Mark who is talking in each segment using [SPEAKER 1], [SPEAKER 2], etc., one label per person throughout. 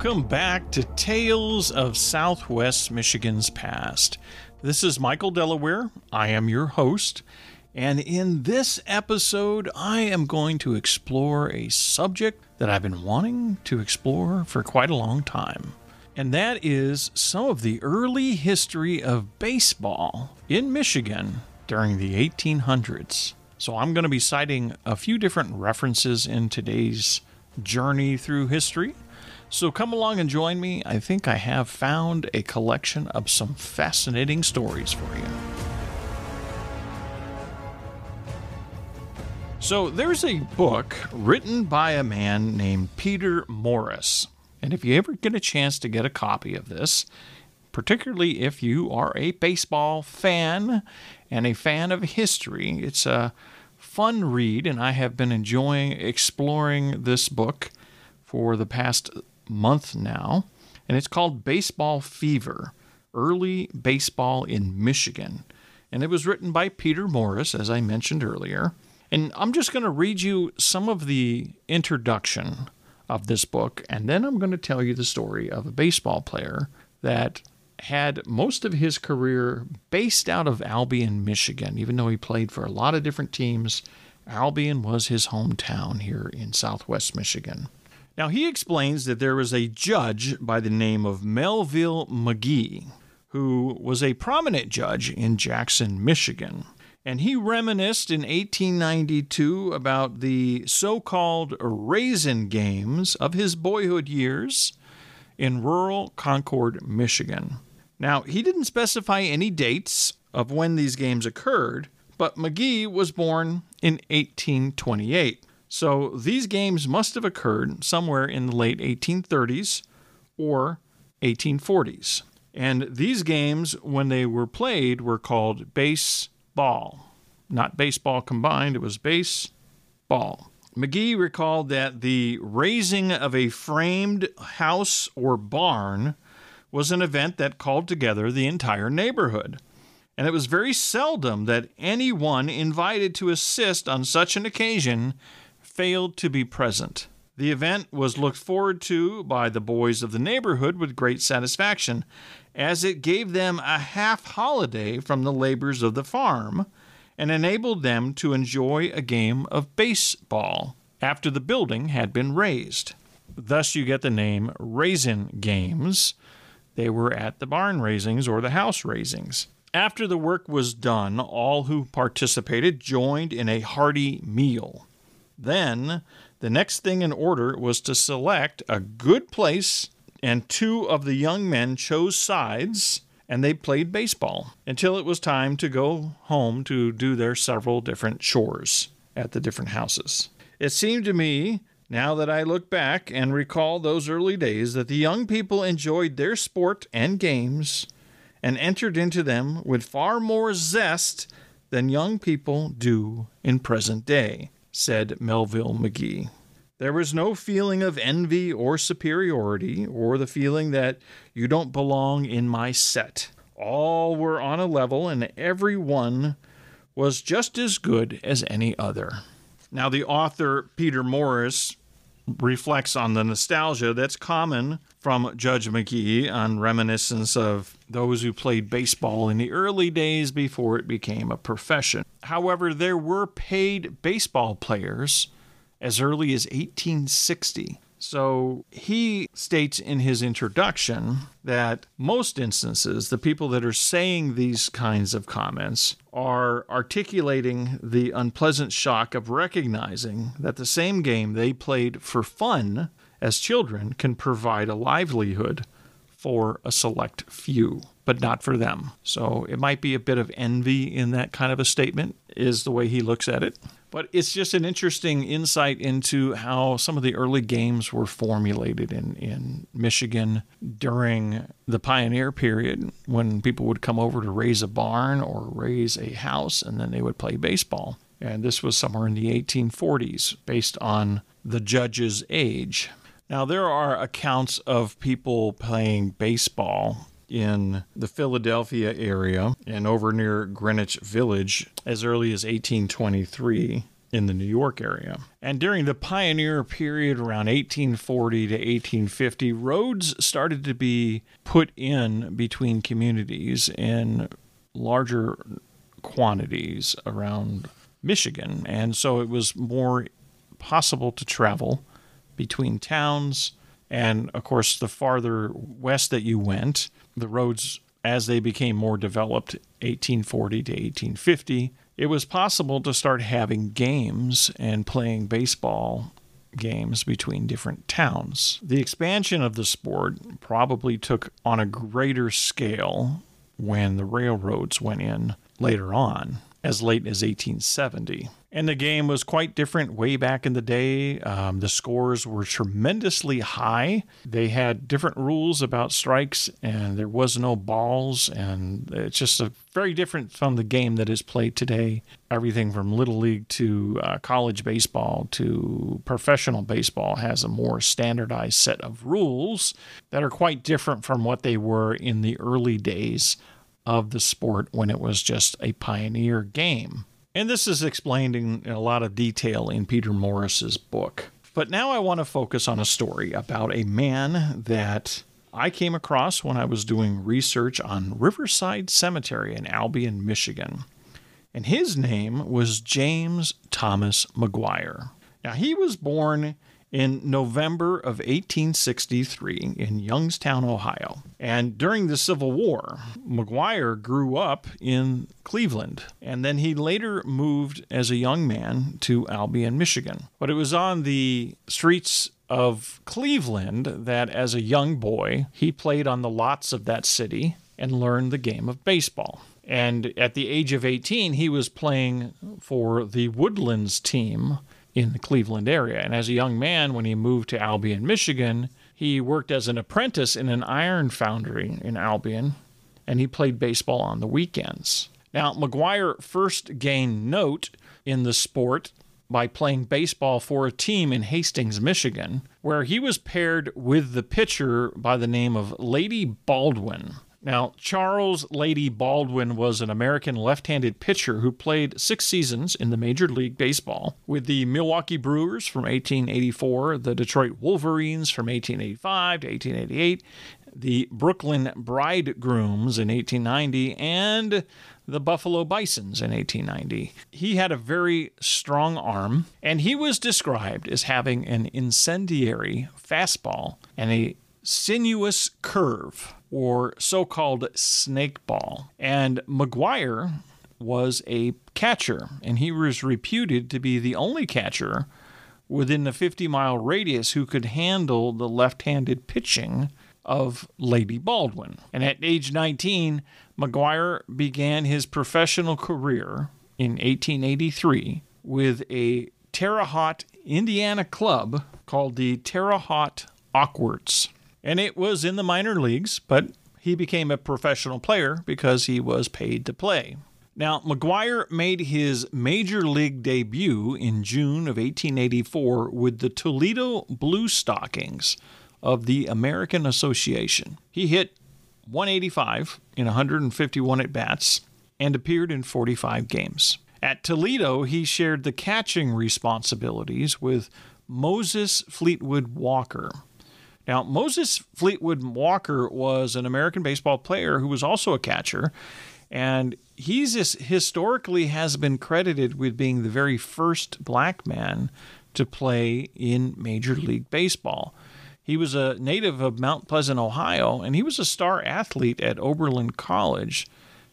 [SPEAKER 1] Welcome back to Tales of Southwest Michigan's Past. This is Michael Delaware. I am your host. And in this episode, I am going to explore a subject that I've been wanting to explore for quite a long time. And that is some of the early history of baseball in Michigan during the 1800s. So I'm going to be citing a few different references in today's journey through history. So come along and join me. I think I have found a collection of some fascinating stories for you. So there's a book written by a man named Peter Morris. And if you ever get a chance to get a copy of this, particularly if you are a baseball fan and a fan of history, it's a fun read, and I have been enjoying exploring this book for the past month now. And it's called Baseball Fever Early Baseball in Michigan. And it was written by Peter Morris, as I mentioned earlier. And I'm just going to read you some of the introduction of this book, and then I'm going to tell you the story of a baseball player that had most of his career based out of Albion, Michigan, even though he played for a lot of different teams. Albion was his hometown here in southwest Michigan. Now, he explains that there was a judge by the name of Melville McGee who was a prominent judge in Jackson, Michigan. And he reminisced in 1892 about the so called raisin games of his boyhood years in rural Concord, Michigan. Now, he didn't specify any dates of when these games occurred, but McGee was born in 1828. So these games must have occurred somewhere in the late 1830s or 1840s. And these games, when they were played, were called baseball. Not baseball combined, it was baseball. McGee recalled that the raising of a framed house or barn was an event that called together the entire neighborhood. And it was very seldom that anyone invited to assist on such an occasion failed to be present. The event was looked forward to by the boys of the neighborhood with great satisfaction, as it gave them a half holiday from the labors of the farm and enabled them to enjoy a game of baseball after the building had been raised. Thus, you get the name Raisin Games, they were at the barn raisings or the house raisings. After the work was done, all who participated joined in a hearty meal. Then, the next thing in order was to select a good place, and two of the young men chose sides and they played baseball until it was time to go home to do their several different chores at the different houses. It seemed to me now that I look back and recall those early days, that the young people enjoyed their sport and games and entered into them with far more zest than young people do in present day, said Melville McGee. There was no feeling of envy or superiority, or the feeling that you don't belong in my set. All were on a level, and every one was just as good as any other. Now, the author, Peter Morris, reflects on the nostalgia that's common from Judge McGee on reminiscence of those who played baseball in the early days before it became a profession. However, there were paid baseball players as early as 1860 so he states in his introduction that most instances, the people that are saying these kinds of comments are articulating the unpleasant shock of recognizing that the same game they played for fun as children can provide a livelihood for a select few, but not for them. So it might be a bit of envy in that kind of a statement, is the way he looks at it. But it's just an interesting insight into how some of the early games were formulated in, in Michigan during the pioneer period when people would come over to raise a barn or raise a house and then they would play baseball. And this was somewhere in the 1840s based on the judge's age. Now, there are accounts of people playing baseball in the Philadelphia area and over near Greenwich Village as early as 1823. in the New York area. And during the pioneer period around 1840 to 1850, roads started to be put in between communities in larger quantities around Michigan. And so it was more possible to travel between towns. And of course, the farther west that you went, the roads, as they became more developed, 1840 to 1850, it was possible to start having games and playing baseball games between different towns. The expansion of the sport probably took on a greater scale when the railroads went in later on, as late as 1870. And the game was quite different way back in the day. Um, the scores were tremendously high. They had different rules about strikes, and there was no balls. And it's just a very different from the game that is played today. Everything from little league to uh, college baseball to professional baseball has a more standardized set of rules that are quite different from what they were in the early days of the sport when it was just a pioneer game. And this is explained in, a lot of detail in Peter Morris's book. But now I want to focus on a story about a man that I came across when I was doing research on Riverside Cemetery in Albion, Michigan. And his name was James Thomas McGuire. Now, he was born in November of 1863 in Youngstown, Ohio. And during the Civil War, McGuire grew up in Cleveland, and then he later moved as a young man to Albion, Michigan. But it was on the streets of Cleveland that, as a young boy, he played on the lots of that city and learned the game of baseball. And at the age of 18, he was playing for the Woodlands team in the Cleveland area. And as a young man, when he moved to Albion, Michigan, he worked as an apprentice in an iron foundry in Albion, and he played baseball on the weekends. Now, McGuire first gained note in the sport by playing baseball for a team in Hastings, Michigan, where he was paired with the pitcher by the name of Lady Baldwin. Now, Charles Lady Baldwin was an American left handed pitcher who played six seasons in the Major League Baseball with the Milwaukee Brewers from 1884, the Detroit Wolverines from 1885 to 1888, the Brooklyn Bridegrooms in 1890, and the Buffalo Bisons in 1890. He had a very strong arm, and he was described as having an incendiary fastball and a sinuous curve or so called snake ball. And McGuire was a catcher, and he was reputed to be the only catcher within the 50 mile radius who could handle the left handed pitching of Lady Baldwin. And at age 19, McGuire began his professional career in 1883 with a Terre Haute, Indiana club called the Terre Haute Awkwards and it was in the minor leagues, but he became a professional player because he was paid to play. Now, McGuire made his major league debut in June of 1884 with the Toledo Blue Stockings of the American Association. He hit 185 in 151 at bats and appeared in 45 games. At Toledo, he shared the catching responsibilities with Moses Fleetwood Walker. Now, Moses Fleetwood Walker was an American baseball player who was also a catcher, and he's historically has been credited with being the very first black man to play in Major League Baseball. He was a native of Mount Pleasant, Ohio, and he was a star athlete at Oberlin College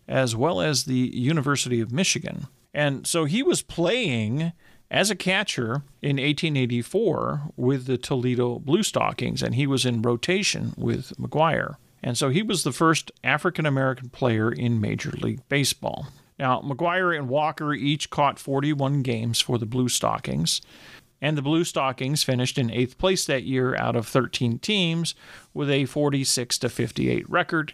[SPEAKER 1] as well as the University of Michigan. And so he was playing as a catcher in 1884 with the Toledo Blue Stockings, and he was in rotation with McGuire. And so he was the first African American player in Major League Baseball. Now, McGuire and Walker each caught 41 games for the Blue Stockings, and the Blue Stockings finished in eighth place that year out of 13 teams with a 46 to 58 record.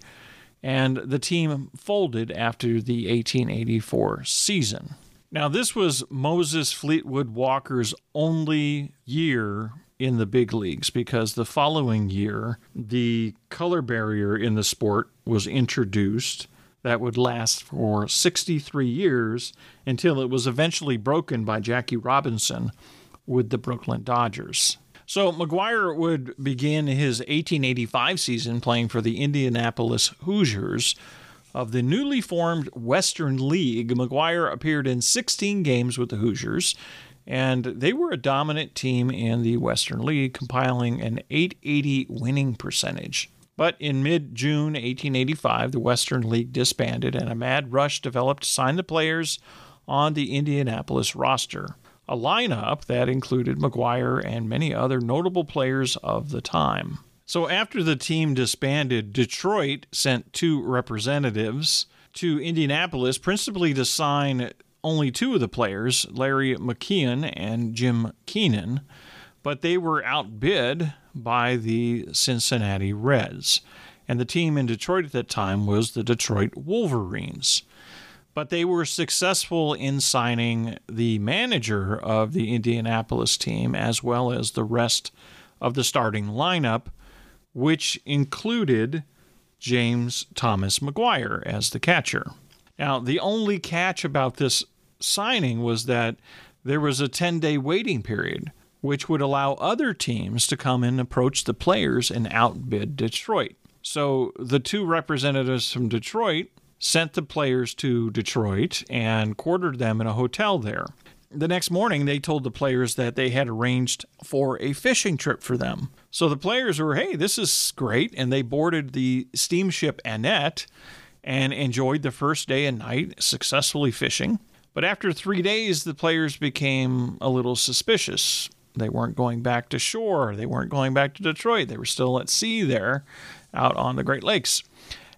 [SPEAKER 1] And the team folded after the 1884 season. Now, this was Moses Fleetwood Walker's only year in the big leagues because the following year, the color barrier in the sport was introduced. that would last for 63 years until it was eventually broken by Jackie Robinson with the Brooklyn Dodgers. So McGuire would begin his 1885 season playing for the Indianapolis Hoosiers. Of the newly formed Western League, McGuire appeared in 16 games with the Hoosiers, and they were a dominant team in the Western League, compiling an 880 winning percentage. But in mid June 1885, the Western League disbanded, and a mad rush developed to sign the players on the Indianapolis roster. A lineup that included McGuire and many other notable players of the time. So after the team disbanded, Detroit sent two representatives to Indianapolis, principally to sign only two of the players, Larry McKeon and Jim Keenan, but they were outbid by the Cincinnati Reds. And the team in Detroit at that time was the Detroit Wolverines. But they were successful in signing the manager of the Indianapolis team as well as the rest of the starting lineup, which included James Thomas McGuire as the catcher. Now, the only catch about this signing was that there was a 10 day waiting period, which would allow other teams to come and approach the players and outbid Detroit. So the two representatives from Detroit sent the players to Detroit and quartered them in a hotel there. The next morning, they told the players that they had arranged for a fishing trip for them. So the players were, hey, this is great. And they boarded the steamship Annette and enjoyed the first day and night successfully fishing. But after three days, the players became a little suspicious. They weren't going back to shore. They weren't going back to Detroit. They were still at sea there out on the Great Lakes.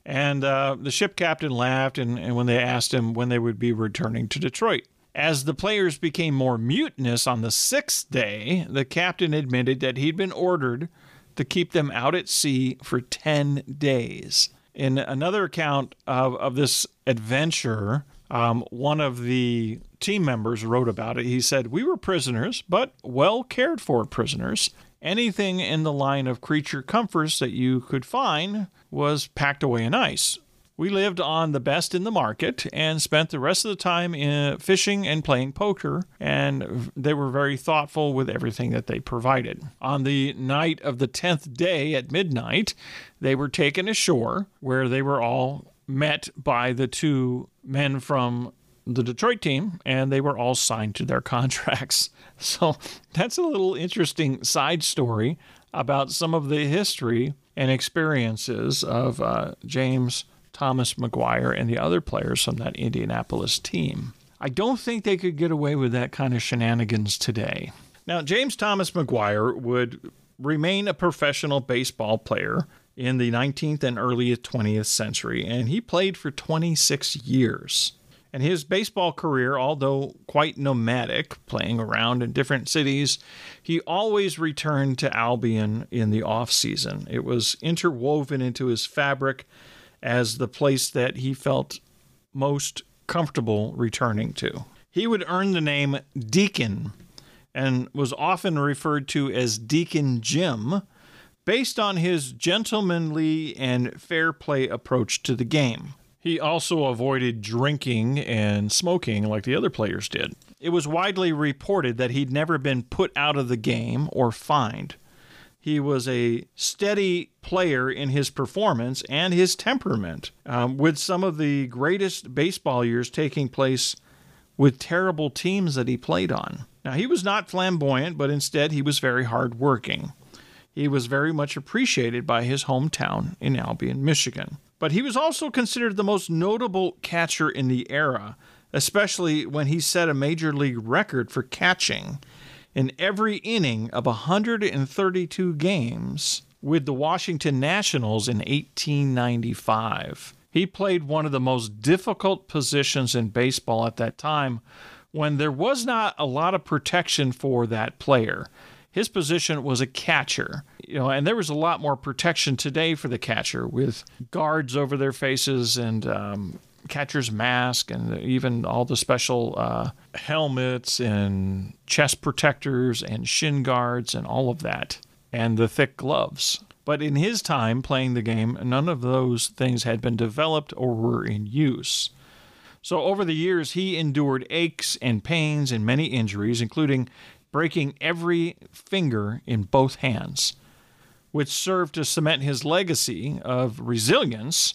[SPEAKER 1] And uh, the ship captain laughed and, and when they asked him when they would be returning to Detroit. As the players became more mutinous on the sixth day, the captain admitted that he'd been ordered to keep them out at sea for 10 days. In another account of, of this adventure, um, one of the team members wrote about it. He said, We were prisoners, but well cared for prisoners. Anything in the line of creature comforts that you could find was packed away in ice. We lived on the best in the market and spent the rest of the time in fishing and playing poker, and they were very thoughtful with everything that they provided. On the night of the 10th day at midnight, they were taken ashore where they were all met by the two men from the Detroit team, and they were all signed to their contracts. So that's a little interesting side story about some of the history and experiences of uh, James Thomas McGuire and the other players from that Indianapolis team. I don't think they could get away with that kind of shenanigans today. Now, James Thomas McGuire would remain a professional baseball player in the 19th and early 20th century, and he played for 26 years. And his baseball career, although quite nomadic, playing around in different cities, he always returned to Albion in the off season. It was interwoven into his fabric as the place that he felt most comfortable returning to. He would earn the name Deacon and was often referred to as Deacon Jim based on his gentlemanly and fair play approach to the game. He also avoided drinking and smoking like the other players did. It was widely reported that he'd never been put out of the game or fined. He was a steady player in his performance and his temperament, um, with some of the greatest baseball years taking place with terrible teams that he played on. Now, he was not flamboyant, but instead he was very hardworking. He was very much appreciated by his hometown in Albion, Michigan. But he was also considered the most notable catcher in the era, especially when he set a major league record for catching in every inning of 132 games with the Washington Nationals in 1895. He played one of the most difficult positions in baseball at that time when there was not a lot of protection for that player his position was a catcher. You know, and there was a lot more protection today for the catcher with guards over their faces and um, catcher's mask and even all the special uh, helmets and chest protectors and shin guards and all of that and the thick gloves. But in his time playing the game, none of those things had been developed or were in use. So over the years, he endured aches and pains and many injuries, including breaking every finger in both hands, which served to cement his legacy of resilience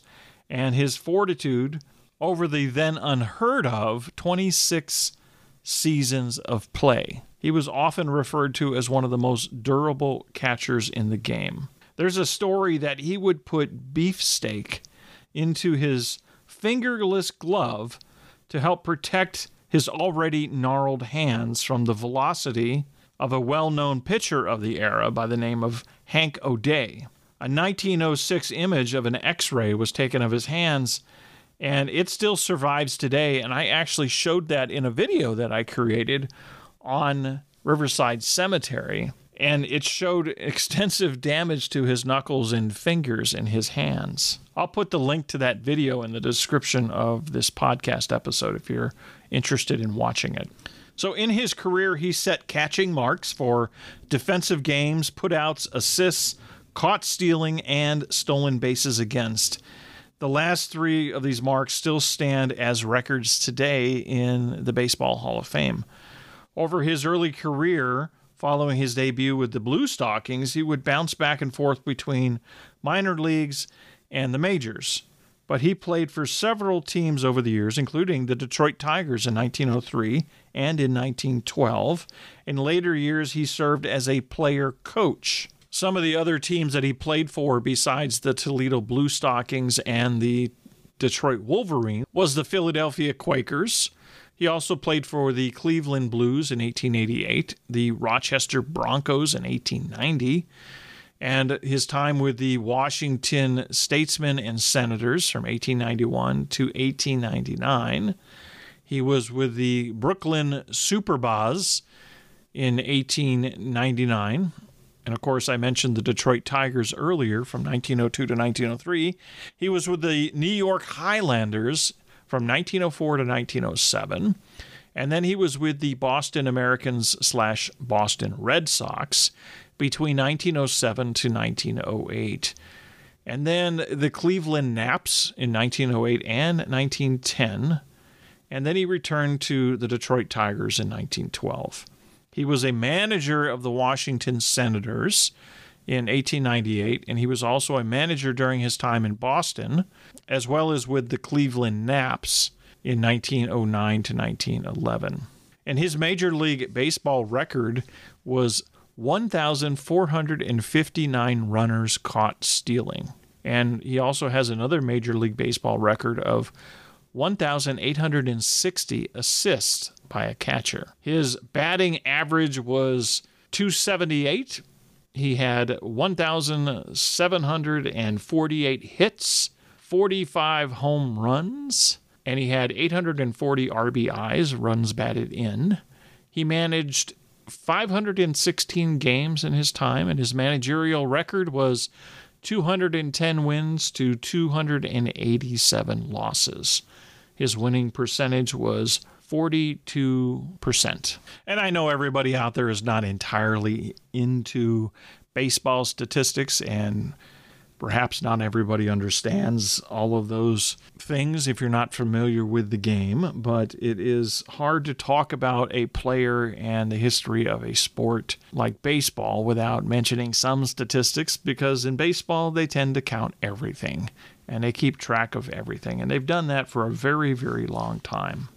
[SPEAKER 1] and his fortitude over the then unheard of 26 seasons of play. He was often referred to as one of the most durable catchers in the game. There's a story that he would put beefsteak into his fingerless glove to help protect his already gnarled hands from the velocity of a well known pitcher of the era by the name of Hank O'Day. A 1906 image of an x ray was taken of his hands, and it still survives today. And I actually showed that in a video that I created on Riverside Cemetery. And it showed extensive damage to his knuckles and fingers and his hands. I'll put the link to that video in the description of this podcast episode if you're interested in watching it. So, in his career, he set catching marks for defensive games, putouts, assists, caught stealing, and stolen bases against. The last three of these marks still stand as records today in the Baseball Hall of Fame. Over his early career, following his debut with the Blue Stockings, he would bounce back and forth between minor leagues and the majors. But he played for several teams over the years, including the Detroit Tigers in 1903 and in 1912. In later years, he served as a player coach. Some of the other teams that he played for, besides the Toledo Blue Stockings and the Detroit Wolverine, was the Philadelphia Quakers. He also played for the Cleveland Blues in 1888, the Rochester Broncos in 1890, and his time with the Washington Statesmen and Senators from 1891 to 1899. He was with the Brooklyn Superbas in 1899. And of course, I mentioned the Detroit Tigers earlier from 1902 to 1903. He was with the New York Highlanders from 1904 to 1907. And then he was with the Boston Americans slash Boston Red Sox between 1907 to 1908. And then the Cleveland Naps in 1908 and 1910. And then he returned to the Detroit Tigers in 1912. He was a manager of the Washington Senators in 1898, and he was also a manager during his time in Boston, as well as with the Cleveland Naps in 1909 to 1911. And his Major League Baseball record was 1,459 runners caught stealing. And he also has another Major League Baseball record of 1,860 assists by a catcher. His batting average was 278. He had 1,748 hits, 45 home runs, and he had 840 RBIs, runs batted in. He managed 516 games in his time, and his managerial record was 210 wins to 287 losses. His winning percentage was 42%. And I know everybody out there is not entirely into baseball statistics and Perhaps not everybody understands all of those things if you're not familiar with the game, but it is hard to talk about a player and the history of a sport like baseball without mentioning some statistics because in baseball they tend to count everything and they keep track of everything. And they've done that for a very, very long time.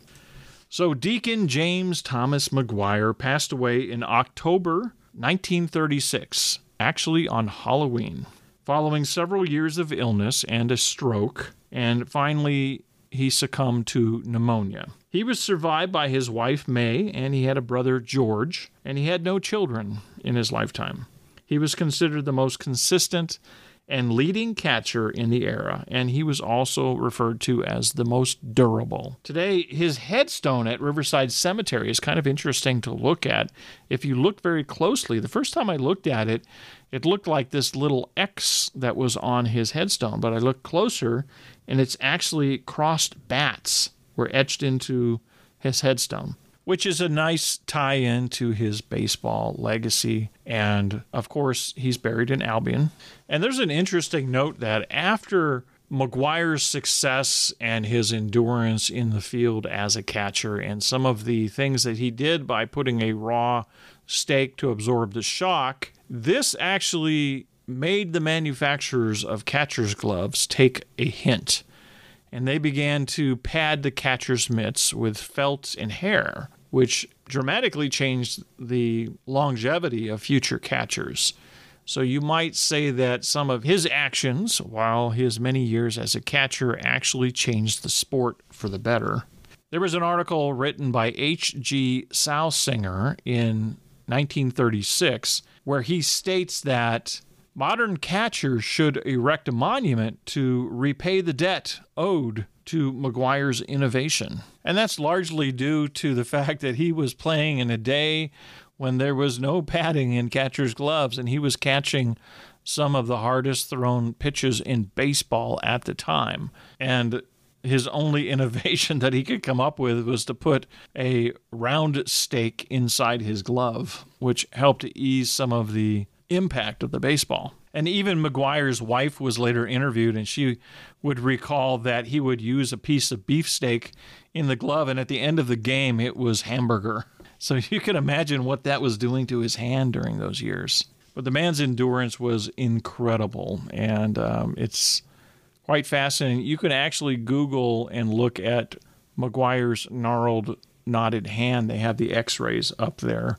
[SPEAKER 1] So, Deacon James Thomas McGuire passed away in October 1936, actually on Halloween following several years of illness and a stroke, and finally he succumbed to pneumonia. He was survived by his wife May, and he had a brother George, and he had no children in his lifetime. He was considered the most consistent and leading catcher in the era, and he was also referred to as the most durable. Today, his headstone at Riverside Cemetery is kind of interesting to look at. If you look very closely, the first time I looked at it, it looked like this little X that was on his headstone, but I looked closer and it's actually crossed bats were etched into his headstone. Which is a nice tie in to his baseball legacy. And of course, he's buried in Albion. And there's an interesting note that after McGuire's success and his endurance in the field as a catcher, and some of the things that he did by putting a raw steak to absorb the shock, this actually made the manufacturers of catcher's gloves take a hint. And they began to pad the catcher's mitts with felt and hair, which dramatically changed the longevity of future catchers. So you might say that some of his actions, while his many years as a catcher, actually changed the sport for the better. There was an article written by H.G. Salsinger in 1936 where he states that modern catchers should erect a monument to repay the debt owed to McGuire's innovation. And that's largely due to the fact that he was playing in a day when there was no padding in catcher's gloves and he was catching some of the hardest thrown pitches in baseball at the time. And his only innovation that he could come up with was to put a round steak inside his glove, which helped ease some of the impact of the baseball. And even McGuire's wife was later interviewed, and she would recall that he would use a piece of beefsteak in the glove, and at the end of the game, it was hamburger. So you can imagine what that was doing to his hand during those years. But the man's endurance was incredible, and um, it's quite fascinating. You can actually Google and look at McGuire's gnarled, knotted hand. They have the x rays up there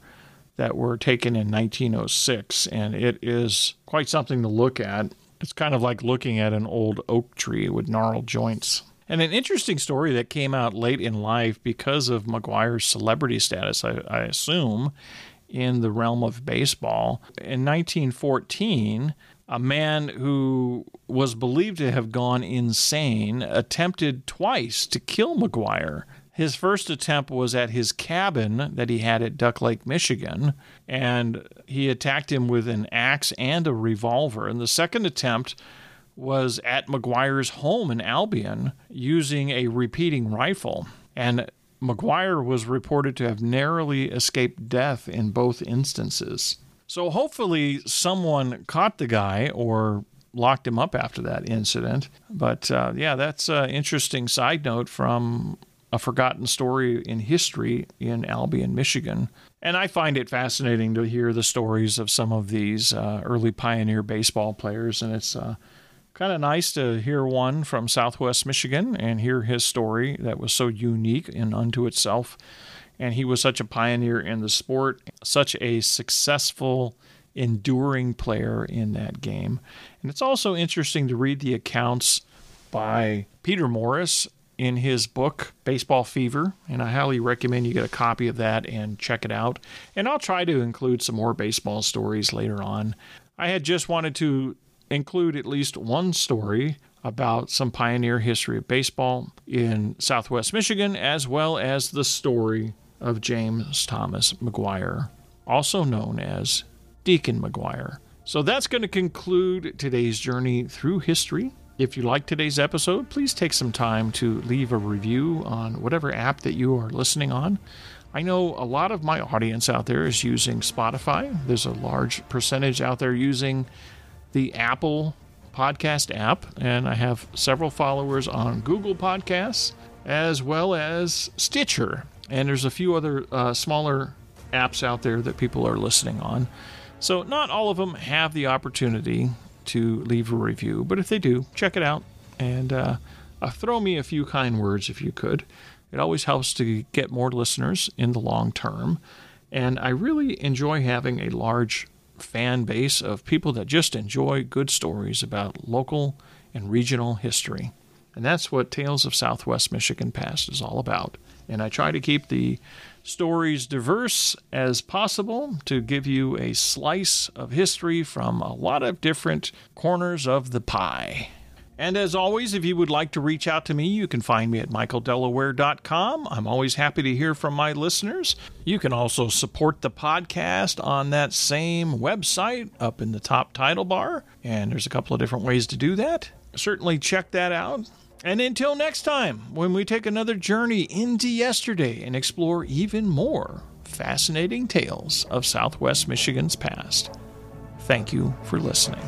[SPEAKER 1] that were taken in 1906, and it is quite something to look at. It's kind of like looking at an old oak tree with gnarled joints. And an interesting story that came out late in life because of McGuire's celebrity status, I, I assume, in the realm of baseball. In 1914, a man who was believed to have gone insane attempted twice to kill McGuire. His first attempt was at his cabin that he had at Duck Lake, Michigan, and he attacked him with an axe and a revolver. And the second attempt was at McGuire's home in Albion using a repeating rifle. And McGuire was reported to have narrowly escaped death in both instances. So hopefully someone caught the guy or locked him up after that incident. But uh, yeah, that's an interesting side note from a forgotten story in history in Albion, Michigan. And I find it fascinating to hear the stories of some of these uh, early pioneer baseball players. And it's uh, kind of nice to hear one from Southwest Michigan and hear his story that was so unique and unto itself. And he was such a pioneer in the sport, such a successful, enduring player in that game. And it's also interesting to read the accounts by Peter Morris in his book, Baseball Fever, and I highly recommend you get a copy of that and check it out. And I'll try to include some more baseball stories later on. I had just wanted to include at least one story about some pioneer history of baseball in southwest Michigan, as well as the story of James Thomas McGuire, also known as Deacon McGuire. So that's going to conclude today's journey through history. If you like today's episode, please take some time to leave a review on whatever app that you are listening on. I know a lot of my audience out there is using Spotify. There's a large percentage out there using the Apple podcast app, and I have several followers on Google Podcasts as well as Stitcher. And there's a few other uh, smaller apps out there that people are listening on. So, not all of them have the opportunity to leave a review, but if they do, check it out and uh, uh, throw me a few kind words if you could. It always helps to get more listeners in the long term. And I really enjoy having a large fan base of people that just enjoy good stories about local and regional history. And that's what Tales of Southwest Michigan Past is all about. And I try to keep the stories diverse as possible to give you a slice of history from a lot of different corners of the pie. And as always, if you would like to reach out to me, you can find me at michaeldelaware.com. I'm always happy to hear from my listeners. You can also support the podcast on that same website up in the top title bar, and there's a couple of different ways to do that. Certainly check that out. And until next time, when we take another journey into yesterday and explore even more fascinating tales of Southwest Michigan's past, thank you for listening.